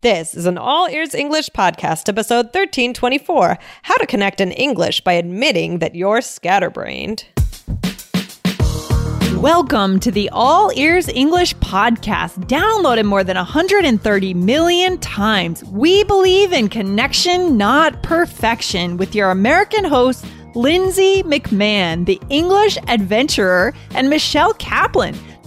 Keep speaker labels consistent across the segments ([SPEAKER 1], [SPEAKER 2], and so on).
[SPEAKER 1] This is an All Ears English podcast, episode 1324 How to Connect in English by Admitting That You're Scatterbrained.
[SPEAKER 2] Welcome to the All Ears English podcast, downloaded more than 130 million times. We believe in connection, not perfection, with your American hosts, Lindsay McMahon, the English adventurer, and Michelle Kaplan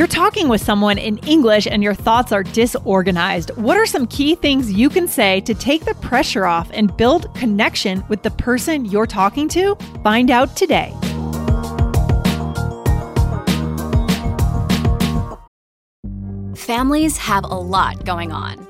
[SPEAKER 2] You're talking with someone in English and your thoughts are disorganized. What are some key things you can say to take the pressure off and build connection with the person you're talking to? Find out today.
[SPEAKER 3] Families have a lot going on.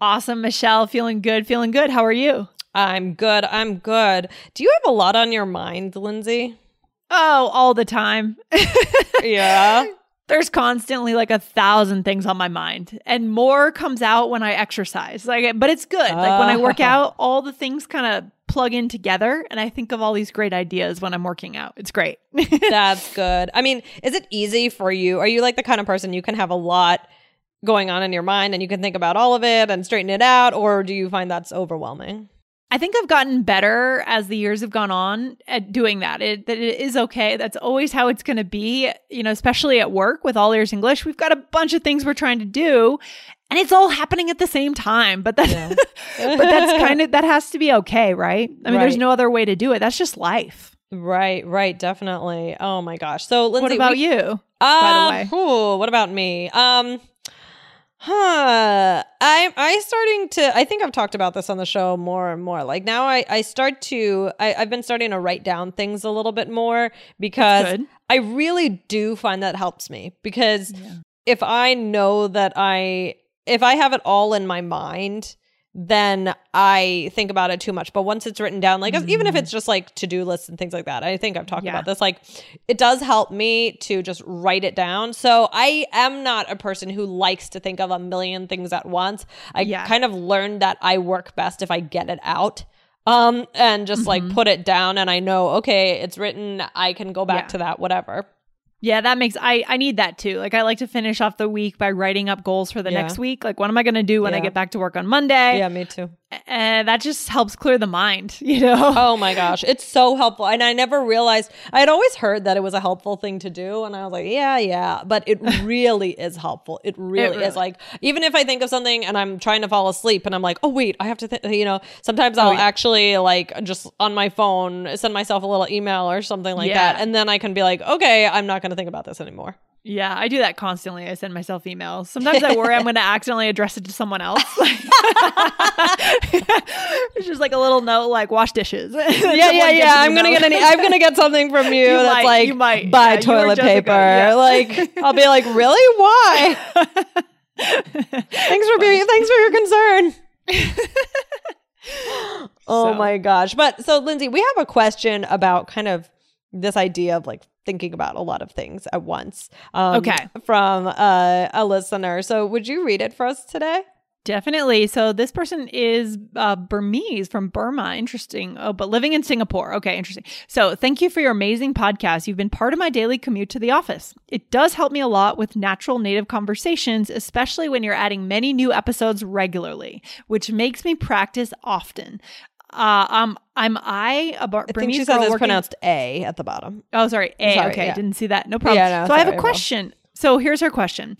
[SPEAKER 2] Awesome, Michelle. Feeling good, feeling good. How are you?
[SPEAKER 1] I'm good. I'm good. Do you have a lot on your mind, Lindsay?
[SPEAKER 2] Oh, all the time.
[SPEAKER 1] yeah.
[SPEAKER 2] There's constantly like a thousand things on my mind, and more comes out when I exercise. Like, but it's good. Like when I work ah. out, all the things kind of plug in together, and I think of all these great ideas when I'm working out. It's great.
[SPEAKER 1] That's good. I mean, is it easy for you? Are you like the kind of person you can have a lot going on in your mind and you can think about all of it and straighten it out or do you find that's overwhelming
[SPEAKER 2] I think I've gotten better as the years have gone on at doing that. It that it is okay. That's always how it's going to be, you know, especially at work with All Ears English. We've got a bunch of things we're trying to do and it's all happening at the same time. But that yeah. but that's kind of that has to be okay, right? I mean, right. there's no other way to do it. That's just life.
[SPEAKER 1] Right, right, definitely. Oh my gosh. So, Lindsay,
[SPEAKER 2] what about
[SPEAKER 1] we,
[SPEAKER 2] you?
[SPEAKER 1] Uh, by the way, ooh, what about me? Um, Huh. i'm I starting to I think I've talked about this on the show more and more. Like now I I start to I, I've been starting to write down things a little bit more because I really do find that helps me. Because yeah. if I know that I if I have it all in my mind, then I think about it too much. But once it's written down, like mm-hmm. even if mm-hmm. it's just like to do lists and things like that, I think I've talked yeah. about this. Like it does help me to just write it down. So I am not a person who likes to think of a million things at once. I yeah. kind of learned that I work best if I get it out um and just mm-hmm. like put it down and I know okay, it's written, I can go back yeah. to that whatever.
[SPEAKER 2] Yeah, that makes I I need that too. Like I like to finish off the week by writing up goals for the yeah. next week. Like what am I going to do when yeah. I get back to work on Monday?
[SPEAKER 1] Yeah, me too.
[SPEAKER 2] And that just helps clear the mind, you know.
[SPEAKER 1] Oh my gosh, it's so helpful. And I never realized I had always heard that it was a helpful thing to do and I was like, yeah, yeah, but it really is helpful. It really, it really, is like even if I think of something and I'm trying to fall asleep and I'm like, "Oh wait, I have to th-, you know, sometimes oh, I'll oh, yeah. actually like just on my phone send myself a little email or something like that and then I can be like, "Okay, I'm not going to think about this anymore."
[SPEAKER 2] Yeah, I do that constantly. I send myself emails. Sometimes I worry I'm going to accidentally address it to someone else. it's just like a little note, like wash dishes.
[SPEAKER 1] yeah, yeah, yeah. I'm gonna get any. I'm gonna get something from you, you that's might, like you might. buy yeah, toilet paper. Yeah. Like I'll be like, really? Why? thanks for being. Thanks for your concern. oh so. my gosh! But so, Lindsay, we have a question about kind of this idea of like thinking about a lot of things at once.
[SPEAKER 2] Um, okay.
[SPEAKER 1] From uh, a listener. So would you read it for us today?
[SPEAKER 2] Definitely. So this person is uh, Burmese from Burma. Interesting. Oh, but living in Singapore. Okay, interesting. So thank you for your amazing podcast. You've been part of my daily commute to the office. It does help me a lot with natural native conversations, especially when you're adding many new episodes regularly, which makes me practice often. Uh, um, I'm I a bar-
[SPEAKER 1] I think she says it's working- pronounced A at the bottom.
[SPEAKER 2] Oh, sorry, A. Sorry, okay, yeah. didn't see that. No problem. Yeah, no, so sorry, I have a question. So here's her question.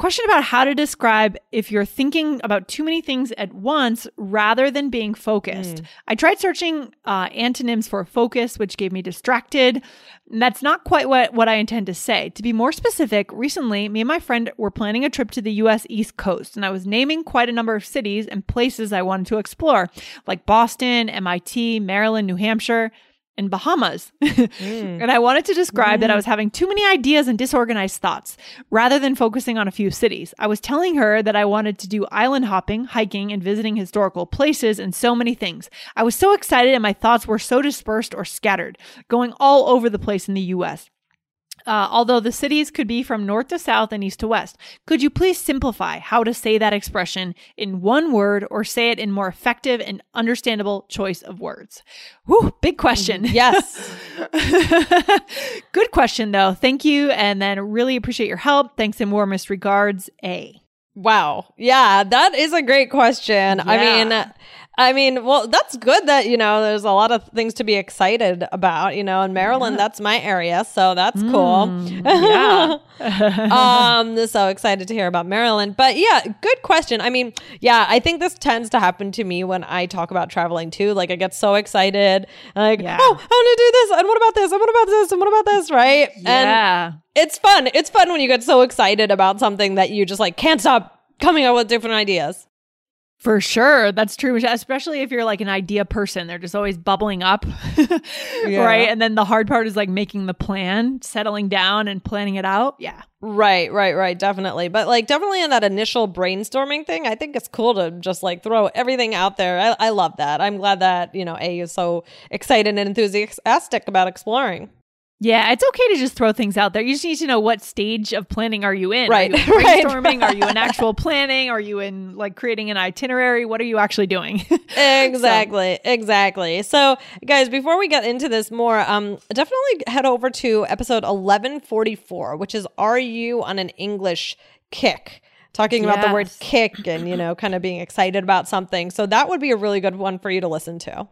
[SPEAKER 2] Question about how to describe if you're thinking about too many things at once rather than being focused.
[SPEAKER 1] Mm.
[SPEAKER 2] I tried searching uh, antonyms for focus, which gave me distracted. And that's not quite what, what I intend to say. To be more specific, recently, me and my friend were planning a trip to the US East Coast, and I was naming quite a number of cities and places I wanted to explore, like Boston, MIT, Maryland, New Hampshire and Bahamas.
[SPEAKER 1] Mm.
[SPEAKER 2] and I wanted to describe that I was having too many ideas and disorganized thoughts rather than focusing on a few cities. I was telling her that I wanted to do island hopping, hiking, and visiting historical places and so many things. I was so excited and my thoughts were so dispersed or scattered, going all over the place in the US. Uh, although the cities could be from north to south and east to west. Could you please simplify how to say that expression in one word or say it in more effective and understandable choice of words? Whew, big question.
[SPEAKER 1] Yes.
[SPEAKER 2] Good question, though. Thank you. And then really appreciate your help. Thanks and warmest regards, A.
[SPEAKER 1] Wow. Yeah, that is a great question. I mean, I mean, well, that's good that, you know, there's a lot of things to be excited about, you know, in Maryland, that's my area, so that's cool.
[SPEAKER 2] yeah.
[SPEAKER 1] um so excited to hear about Maryland. But yeah, good question. I mean, yeah, I think this tends to happen to me when I talk about traveling too. Like I get so excited, like,
[SPEAKER 2] Yeah.
[SPEAKER 1] oh, I'm gonna do this, and what about this, and what about this, and what about this, right? And
[SPEAKER 2] yeah.
[SPEAKER 1] it's fun. It's fun when you get so excited about something that you just like can't stop coming up with different ideas.
[SPEAKER 2] For sure. That's true. Especially if you're like an idea person, they're just always bubbling up. Right. And then the hard part is like making the plan, settling down and planning it out. Yeah.
[SPEAKER 1] Right, right, right, definitely. But like definitely in that initial brainstorming thing, I think it's cool to just like throw everything out there. I, I love that. I'm glad that, you know, A is so excited and enthusiastic about exploring.
[SPEAKER 2] Yeah, it's okay to just throw things out there. You just need to know what stage of planning are you in.
[SPEAKER 1] Right,
[SPEAKER 2] Are you brainstorming? Are you in actual planning? Are you in like creating an itinerary? What are you actually doing?
[SPEAKER 1] Exactly, exactly. So, guys, before we get into this more, um, definitely head over to episode 1144, which is Are You on an English Kick? Talking about the word kick and, you know, kind of being excited about something. So, that would be a really good one for you to listen to.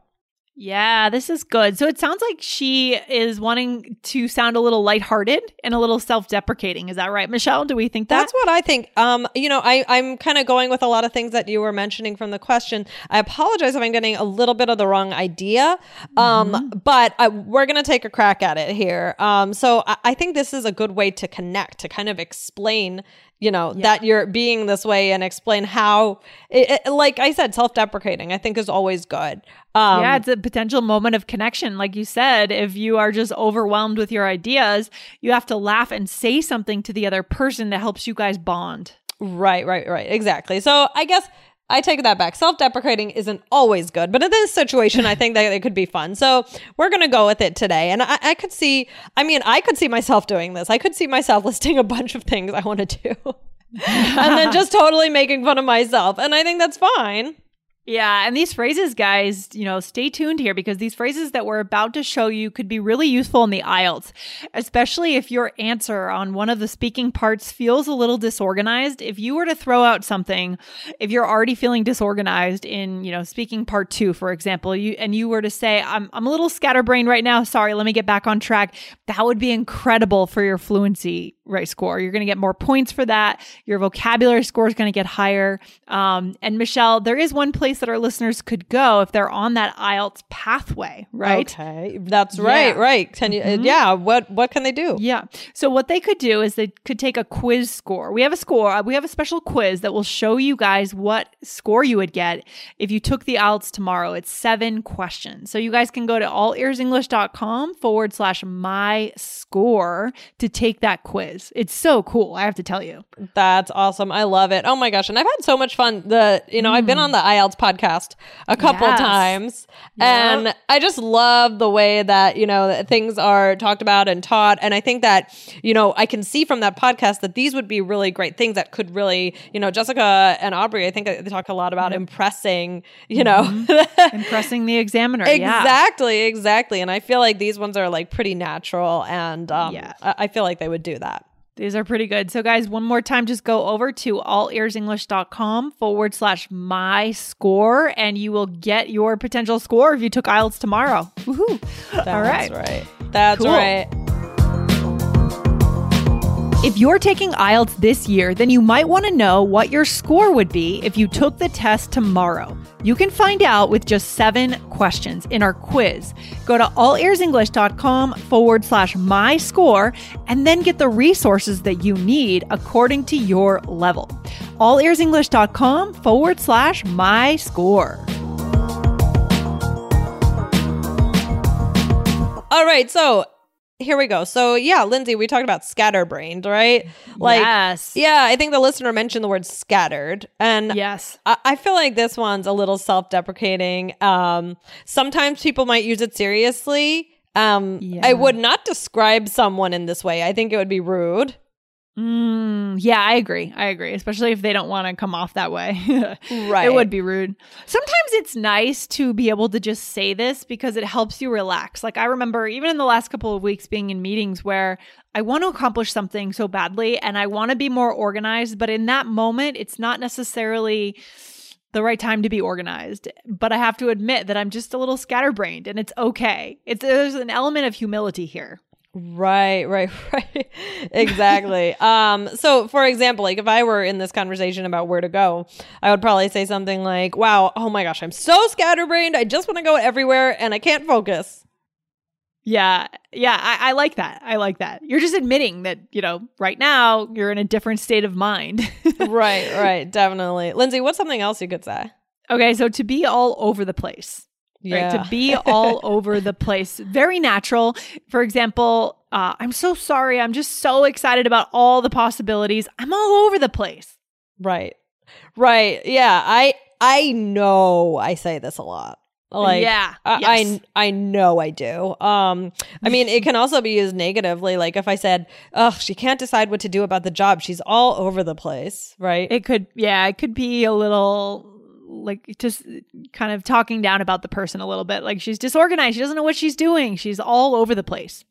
[SPEAKER 2] Yeah, this is good. So it sounds like she is wanting to sound a little lighthearted and a little self-deprecating. Is that right, Michelle? Do we think that?
[SPEAKER 1] That's what I think. Um, you know, I, I'm kind of going with a lot of things that you were mentioning from the question. I apologize if I'm getting a little bit of the wrong idea, um, but I, we're going to take a crack at it here. Um, so I, I think this is a good way to connect, to kind of explain, you know, that you're being this way and explain how, it, it- like I said, self deprecating, I think is always good. Um,
[SPEAKER 2] yeah, it's a potential moment of connection. Like you said, if you are just overwhelmed with your ideas, you have to laugh and say something to the other person that helps you guys bond.
[SPEAKER 1] Right, right, right. Exactly. So I guess I take that back. Self deprecating isn't always good, but in this situation, I think that it could be fun. So we're going to go with it today. And I, I could see, I mean, I could see myself doing this. I could see myself listing a bunch of things I want to do and then just totally making fun of myself. And I think that's fine.
[SPEAKER 2] Yeah, and these phrases, guys, you know, stay tuned here because these phrases that we're about to show you could be really useful in the IELTS, especially if your answer on one of the speaking parts feels a little disorganized. If you were to throw out something, if you're already feeling disorganized in, you know, speaking part two, for example, you and you were to say, I'm, I'm a little scatterbrained right now. Sorry, let me get back on track. That would be incredible for your fluency right score. You're going to get more points for that. Your vocabulary score is going to get higher. Um, and Michelle, there is one place that our listeners could go if they're on that IELTS pathway, right?
[SPEAKER 1] Okay. That's right,
[SPEAKER 2] Yeah. Mm-hmm.
[SPEAKER 1] right. Can you, uh, yeah. What, what can they do?
[SPEAKER 2] Yeah. So what they could do is they could take a quiz score. We have a score. We have a special quiz that will show you guys what score you would get if you took the IELTS tomorrow. It's seven questions. So you guys can go to allearsenglish.com forward slash my score to take that quiz. It's so cool. I have to tell you.
[SPEAKER 1] That's awesome. I love it. Oh my gosh. And I've had so much fun. The, you know, I've been on the IELTS podcast a couple.
[SPEAKER 2] Yes.
[SPEAKER 1] times
[SPEAKER 2] Yep.
[SPEAKER 1] and I just love the way that, you know, that things are talked about and taught. And I think that, you know, I can see from that podcast that these would be really great things that could really, you know, Jessica and Aubrey, I think they talk a lot about impressing, you know,
[SPEAKER 2] Impressing the examiner. Yeah.
[SPEAKER 1] exactly, exactly. And I feel like these ones are like pretty natural and um,
[SPEAKER 2] Yeah.
[SPEAKER 1] I, I feel like they would do that.
[SPEAKER 2] These are pretty good. So, guys, one more time, just go over to allearsenglish.com forward slash my score, and you will get your potential score if you took IELTS tomorrow. Woohoo. All right.
[SPEAKER 1] Right. That's
[SPEAKER 2] Cool.
[SPEAKER 1] right.
[SPEAKER 2] If you're taking IELTS this year, then you might want to know what your score would be if you took the test tomorrow. You can find out with just seven questions in our quiz. Go to allearsenglish.com forward slash my score and then get the resources that you need according to your level. Allearsenglish.com forward slash my score.
[SPEAKER 1] All right, so here we go. So yeah, Lindsay, we talked about scatterbrained, right? Like
[SPEAKER 2] yes.
[SPEAKER 1] Yeah, I think the listener mentioned the word scattered. And
[SPEAKER 2] Yes.
[SPEAKER 1] I, I feel like this one's a little self-deprecating. Um, sometimes people might use it seriously. Um,
[SPEAKER 2] Yeah.
[SPEAKER 1] I would not describe someone in this way. I think it would be rude.
[SPEAKER 2] Mm, yeah, I agree. I agree, especially if they don't want to come off that way.
[SPEAKER 1] Right.
[SPEAKER 2] It would be rude. Sometimes it's nice to be able to just say this because it helps you relax. Like I remember even in the last couple of weeks being in meetings where I want to accomplish something so badly and I want to be more organized, but in that moment it's not necessarily the right time to be organized. But I have to admit that I'm just a little scatterbrained and it's okay. It's there's an element of humility here.
[SPEAKER 1] Right, right, right. exactly. um, so for example, like if I were in this conversation about where to go, I would probably say something like, Wow, oh my gosh, I'm so scatterbrained. I just want to go everywhere and I can't focus.
[SPEAKER 2] Yeah, yeah, I, I like that. I like that. You're just admitting that, you know, right now you're in a different state of mind.
[SPEAKER 1] right, right, definitely. Lindsay, what's something else you could say?
[SPEAKER 2] okay, so to be all over the place. Right, to be all over the place. Very natural. For example, uh, I'm so sorry. I'm just so excited about all the possibilities. I'm all over the place.
[SPEAKER 1] right. Right. Yeah. I I know I say this a lot. Like
[SPEAKER 2] yeah,
[SPEAKER 1] I,
[SPEAKER 2] yes.
[SPEAKER 1] I I know I do. Um, I mean, it can also be used negatively. Like if I said, "Oh, she can't decide what to do about the job. She's all over the place." Right?
[SPEAKER 2] It could, yeah, it could be a little like just kind of talking down about the person a little bit. Like she's disorganized. She doesn't know what she's doing. She's all over the place.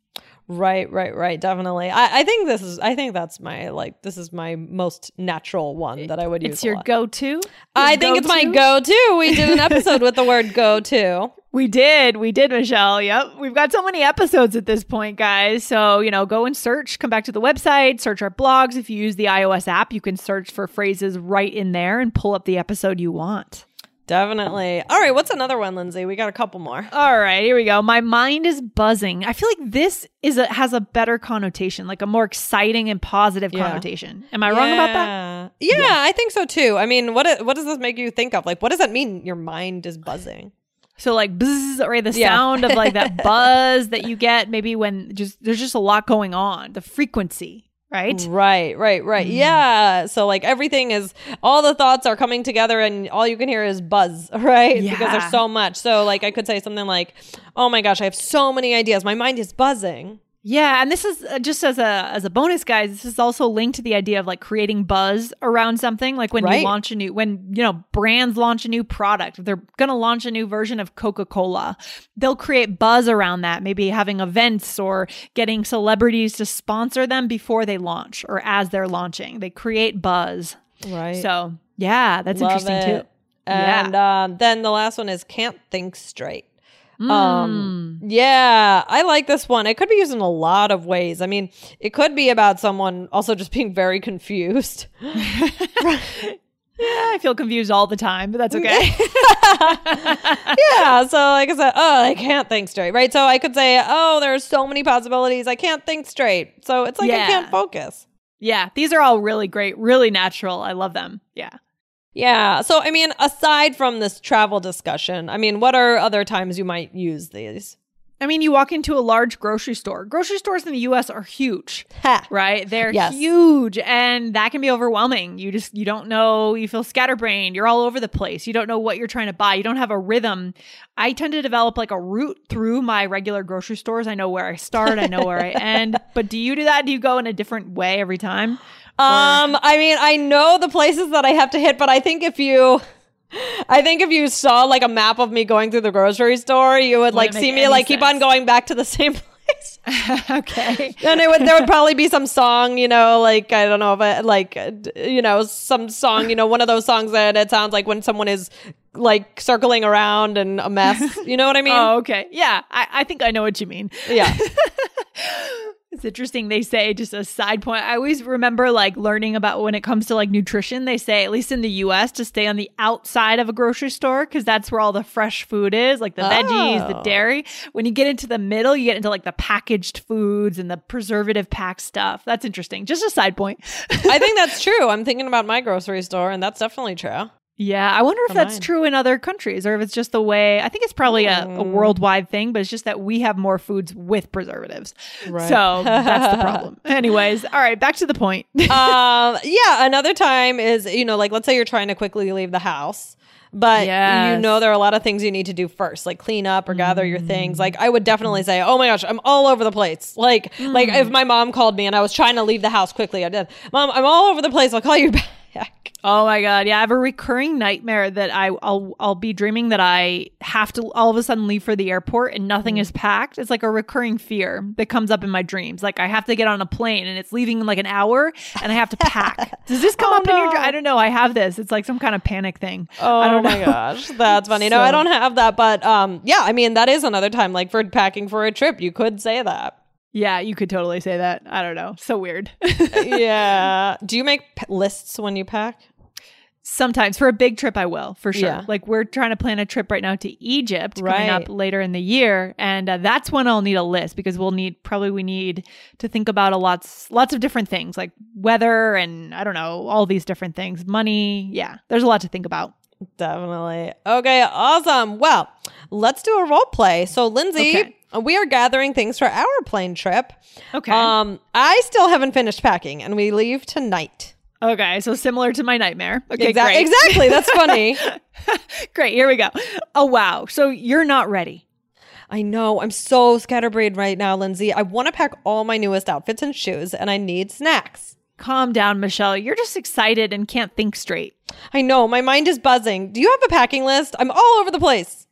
[SPEAKER 1] right. Right. Right. Definitely. I, I think this is. I think that's my like. This is my most natural one that I would use.
[SPEAKER 2] It's your go-to.
[SPEAKER 1] I think it's my
[SPEAKER 2] go-to?
[SPEAKER 1] go-to. We did an episode with the word "go-to."
[SPEAKER 2] We did. We did, Michelle. Yep. We've got so many episodes at this point, guys. So, you know, go and search, come back to the website, search our blogs. If you use the iOS app, you can search for phrases right in there and pull up the episode you want.
[SPEAKER 1] Definitely. All right. What's another one, Lindsay? We got a couple more.
[SPEAKER 2] All right, here we go. My mind is buzzing. I feel like this is a has a better connotation, like a more exciting and positive
[SPEAKER 1] Yeah.
[SPEAKER 2] connotation. Am I wrong about that?
[SPEAKER 1] Yeah. Yeah, I think so too. I mean, what what does this make you think of? Like, what does that mean? Your mind is buzzing.
[SPEAKER 2] So like buzz, or the
[SPEAKER 1] Yeah.
[SPEAKER 2] sound of like that buzz that you get maybe when just there's just a lot going on, the frequency, right?
[SPEAKER 1] Right, right, right. Mm. Yeah. So like everything is all the thoughts are coming together and all you can hear is buzz, right? Because there's so much. So like I could say something like, "Oh my gosh, I have so many ideas. My mind is buzzing."
[SPEAKER 2] Yeah, and this is uh, just as a as a bonus, guys. This is also linked to the idea of like creating buzz around something. Like when
[SPEAKER 1] Right.
[SPEAKER 2] you launch a new, when you know brands launch a new product, if they're gonna launch a new version of Coca Cola, they'll create buzz around that. Maybe having events or getting celebrities to sponsor them before they launch or as they're launching. They create buzz.
[SPEAKER 1] Right.
[SPEAKER 2] So yeah, that's
[SPEAKER 1] Love
[SPEAKER 2] interesting
[SPEAKER 1] it.
[SPEAKER 2] too.
[SPEAKER 1] And um, then the last one is can't think straight.
[SPEAKER 2] Mm.
[SPEAKER 1] Um, yeah, I like this one. It could be used in a lot of ways. I mean, it could be about someone also just being very confused.
[SPEAKER 2] Yeah, I feel confused all the time, but that's okay.
[SPEAKER 1] yeah, so like I said, oh, I can't think straight, right? So I could say, oh, there's so many possibilities. I can't think straight. So it's like I can't focus.
[SPEAKER 2] yeah, these are all really great, really natural. I love them. Yeah.
[SPEAKER 1] Yeah. So I mean, aside from this travel discussion, I mean, what are other times you might use these?
[SPEAKER 2] I mean, you walk into a large grocery store. Grocery stores in the US are huge,
[SPEAKER 1] Ha.
[SPEAKER 2] right? They're
[SPEAKER 1] Yes.
[SPEAKER 2] huge and that can be overwhelming. You just you don't know, you feel scatterbrained, you're all over the place. You don't know what you're trying to buy. You don't have a rhythm. I tend to develop like a route through my regular grocery stores. I know where I start, I know where I end. But do you do that? Do you go in a different way every time?
[SPEAKER 1] Um, I mean, I know the places that I have to hit, but I think if you I think if you saw like a map of me going through the grocery store, you would like see me like keep on going back to the same place.
[SPEAKER 2] okay.
[SPEAKER 1] and it would there would probably be some song, you know, like I don't know if like you know, some song, you know, one of those songs that it sounds like when someone is like circling around and a mess. You know what I mean?
[SPEAKER 2] Oh, okay. Yeah, I, I think I know what you mean.
[SPEAKER 1] Yeah.
[SPEAKER 2] It's interesting. They say, just a side point, I always remember like learning about when it comes to like nutrition, they say, at least in the US, to stay on the outside of a grocery store because that's where all the fresh food is, like the veggies, the
[SPEAKER 1] Oh.
[SPEAKER 2] dairy. When you get into the middle, you get into like the packaged foods and the preservative packed stuff. That's interesting. Just a side point.
[SPEAKER 1] I think that's true. I'm thinking about my grocery store, and that's definitely true.
[SPEAKER 2] Yeah, I wonder if that's
[SPEAKER 1] mine.
[SPEAKER 2] true in other countries or if it's just the way. I think it's probably a, a
[SPEAKER 1] Mm.
[SPEAKER 2] worldwide thing, but it's just that we have more foods with preservatives.
[SPEAKER 1] Right.
[SPEAKER 2] So that's the problem. Anyways, all right, back to the point.
[SPEAKER 1] um, yeah, another time is, you know, like let's say you're trying to quickly leave the house, but you know there are a lot of things you need to do first, like clean up or gather your
[SPEAKER 2] Mm.
[SPEAKER 1] things. Like I would definitely say, "Oh my gosh, I'm all over the place." Like like
[SPEAKER 2] Mm.
[SPEAKER 1] if my mom called me and I was trying to leave the house quickly, I did. Mom, I'm all over the place. I'll call you back.
[SPEAKER 2] Oh my god, yeah, I have a recurring nightmare that I I'll I'll be dreaming that I have to all of a sudden leave for the airport and nothing
[SPEAKER 1] Mm.
[SPEAKER 2] is packed. It's like a recurring fear that comes up in my dreams. Like I have to get on a plane and it's leaving in like an hour and I have to pack. Does this come
[SPEAKER 1] Oh,
[SPEAKER 2] up in your I don't know. I have this. It's like some kind of panic thing.
[SPEAKER 1] Oh
[SPEAKER 2] I don't
[SPEAKER 1] my
[SPEAKER 2] know.
[SPEAKER 1] gosh, that's funny. No, I don't have that, but um, yeah, I mean that is another time. Like for packing for a trip, you could say that.
[SPEAKER 2] Yeah, you could totally say that. I don't know. So weird.
[SPEAKER 1] yeah. Do you make p- lists when you pack?
[SPEAKER 2] Sometimes for a big trip, I will for sure.
[SPEAKER 1] Yeah.
[SPEAKER 2] Like we're trying to plan a trip right now to Egypt coming up later in the year, and uh, that's when I'll need a list because we'll need probably we need to think about a lots lots of different things like weather and I don't know all these different things, money. Yeah, there's a lot to think about.
[SPEAKER 1] Definitely. Okay, awesome. Well, let's do a role play. So, Lindsay,
[SPEAKER 2] Okay.
[SPEAKER 1] We are gathering things for our plane trip.
[SPEAKER 2] Okay.
[SPEAKER 1] Um, I still haven't finished packing, and we leave tonight.
[SPEAKER 2] okay, so similar to my nightmare. Okay,
[SPEAKER 1] Exac-
[SPEAKER 2] great.
[SPEAKER 1] Exactly. That's funny.
[SPEAKER 2] great. Here we go. Oh wow. So you're not ready.
[SPEAKER 1] I know. I'm so scatterbrained right now, Lindsay. I want to pack all my newest outfits and shoes, and I need snacks.
[SPEAKER 2] Calm down, Michelle. You're just excited and can't think straight.
[SPEAKER 1] I know. My mind is buzzing. Do you have a packing list? I'm all over the place.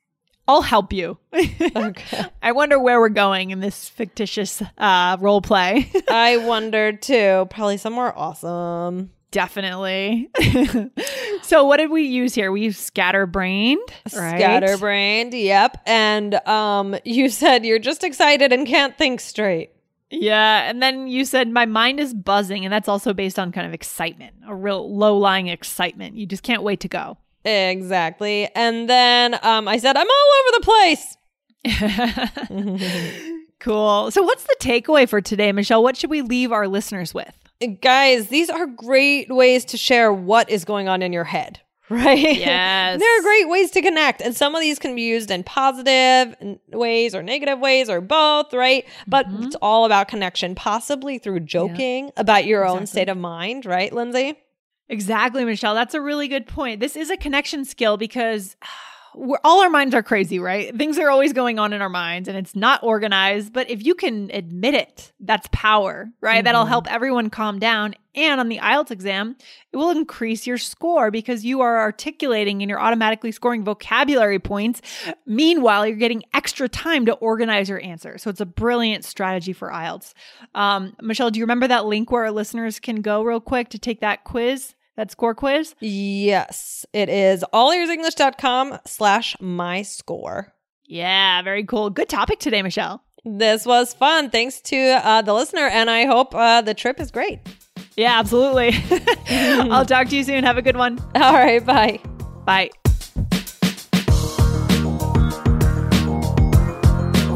[SPEAKER 2] I'll help you.
[SPEAKER 1] Okay.
[SPEAKER 2] I wonder where we're going in this fictitious uh, role play.
[SPEAKER 1] I wondered too. Probably somewhere awesome.
[SPEAKER 2] Definitely. so, what did we use here? We used scatterbrained, right?
[SPEAKER 1] Scatterbrained. Yep. And um, you said you're just excited and can't think straight.
[SPEAKER 2] Yeah, and then you said my mind is buzzing, and that's also based on kind of excitement, a real low lying excitement. You just can't wait to go.
[SPEAKER 1] Exactly. And then um, I said I'm all over the place.
[SPEAKER 2] cool. So, what's the takeaway for today, Michelle? What should we leave our listeners with?
[SPEAKER 1] Guys, these are great ways to share what is going on in your head, right?
[SPEAKER 2] Yes.
[SPEAKER 1] They're great ways to connect. And some of these can be used in positive ways or negative ways or both, right? But
[SPEAKER 2] Mm-hmm.
[SPEAKER 1] it's all about connection, possibly through joking about your own state of mind, right, Lindsay?
[SPEAKER 2] Exactly, Michelle. That's a really good point. This is a connection skill because we're, all our minds are crazy, right? Things are always going on in our minds and it's not organized. But if you can admit it, that's power, right? That'll
[SPEAKER 1] Mhm.
[SPEAKER 2] help everyone calm down. And on the IELTS exam, it will increase your score because you are articulating and you're automatically scoring vocabulary points. Meanwhile, you're getting extra time to organize your answer. So it's a brilliant strategy for IELTS. Um, Michelle, do you remember that link where our listeners can go real quick to take that quiz, that score quiz?
[SPEAKER 1] Yes, it is allearsenglish.com slash my score.
[SPEAKER 2] Yeah, very cool. Good topic today, Michelle.
[SPEAKER 1] This was fun. Thanks to uh, the listener, and I hope uh, the trip is great.
[SPEAKER 2] Yeah, absolutely. I'll talk to you soon. Have a good one.
[SPEAKER 1] All right, bye.
[SPEAKER 2] Bye.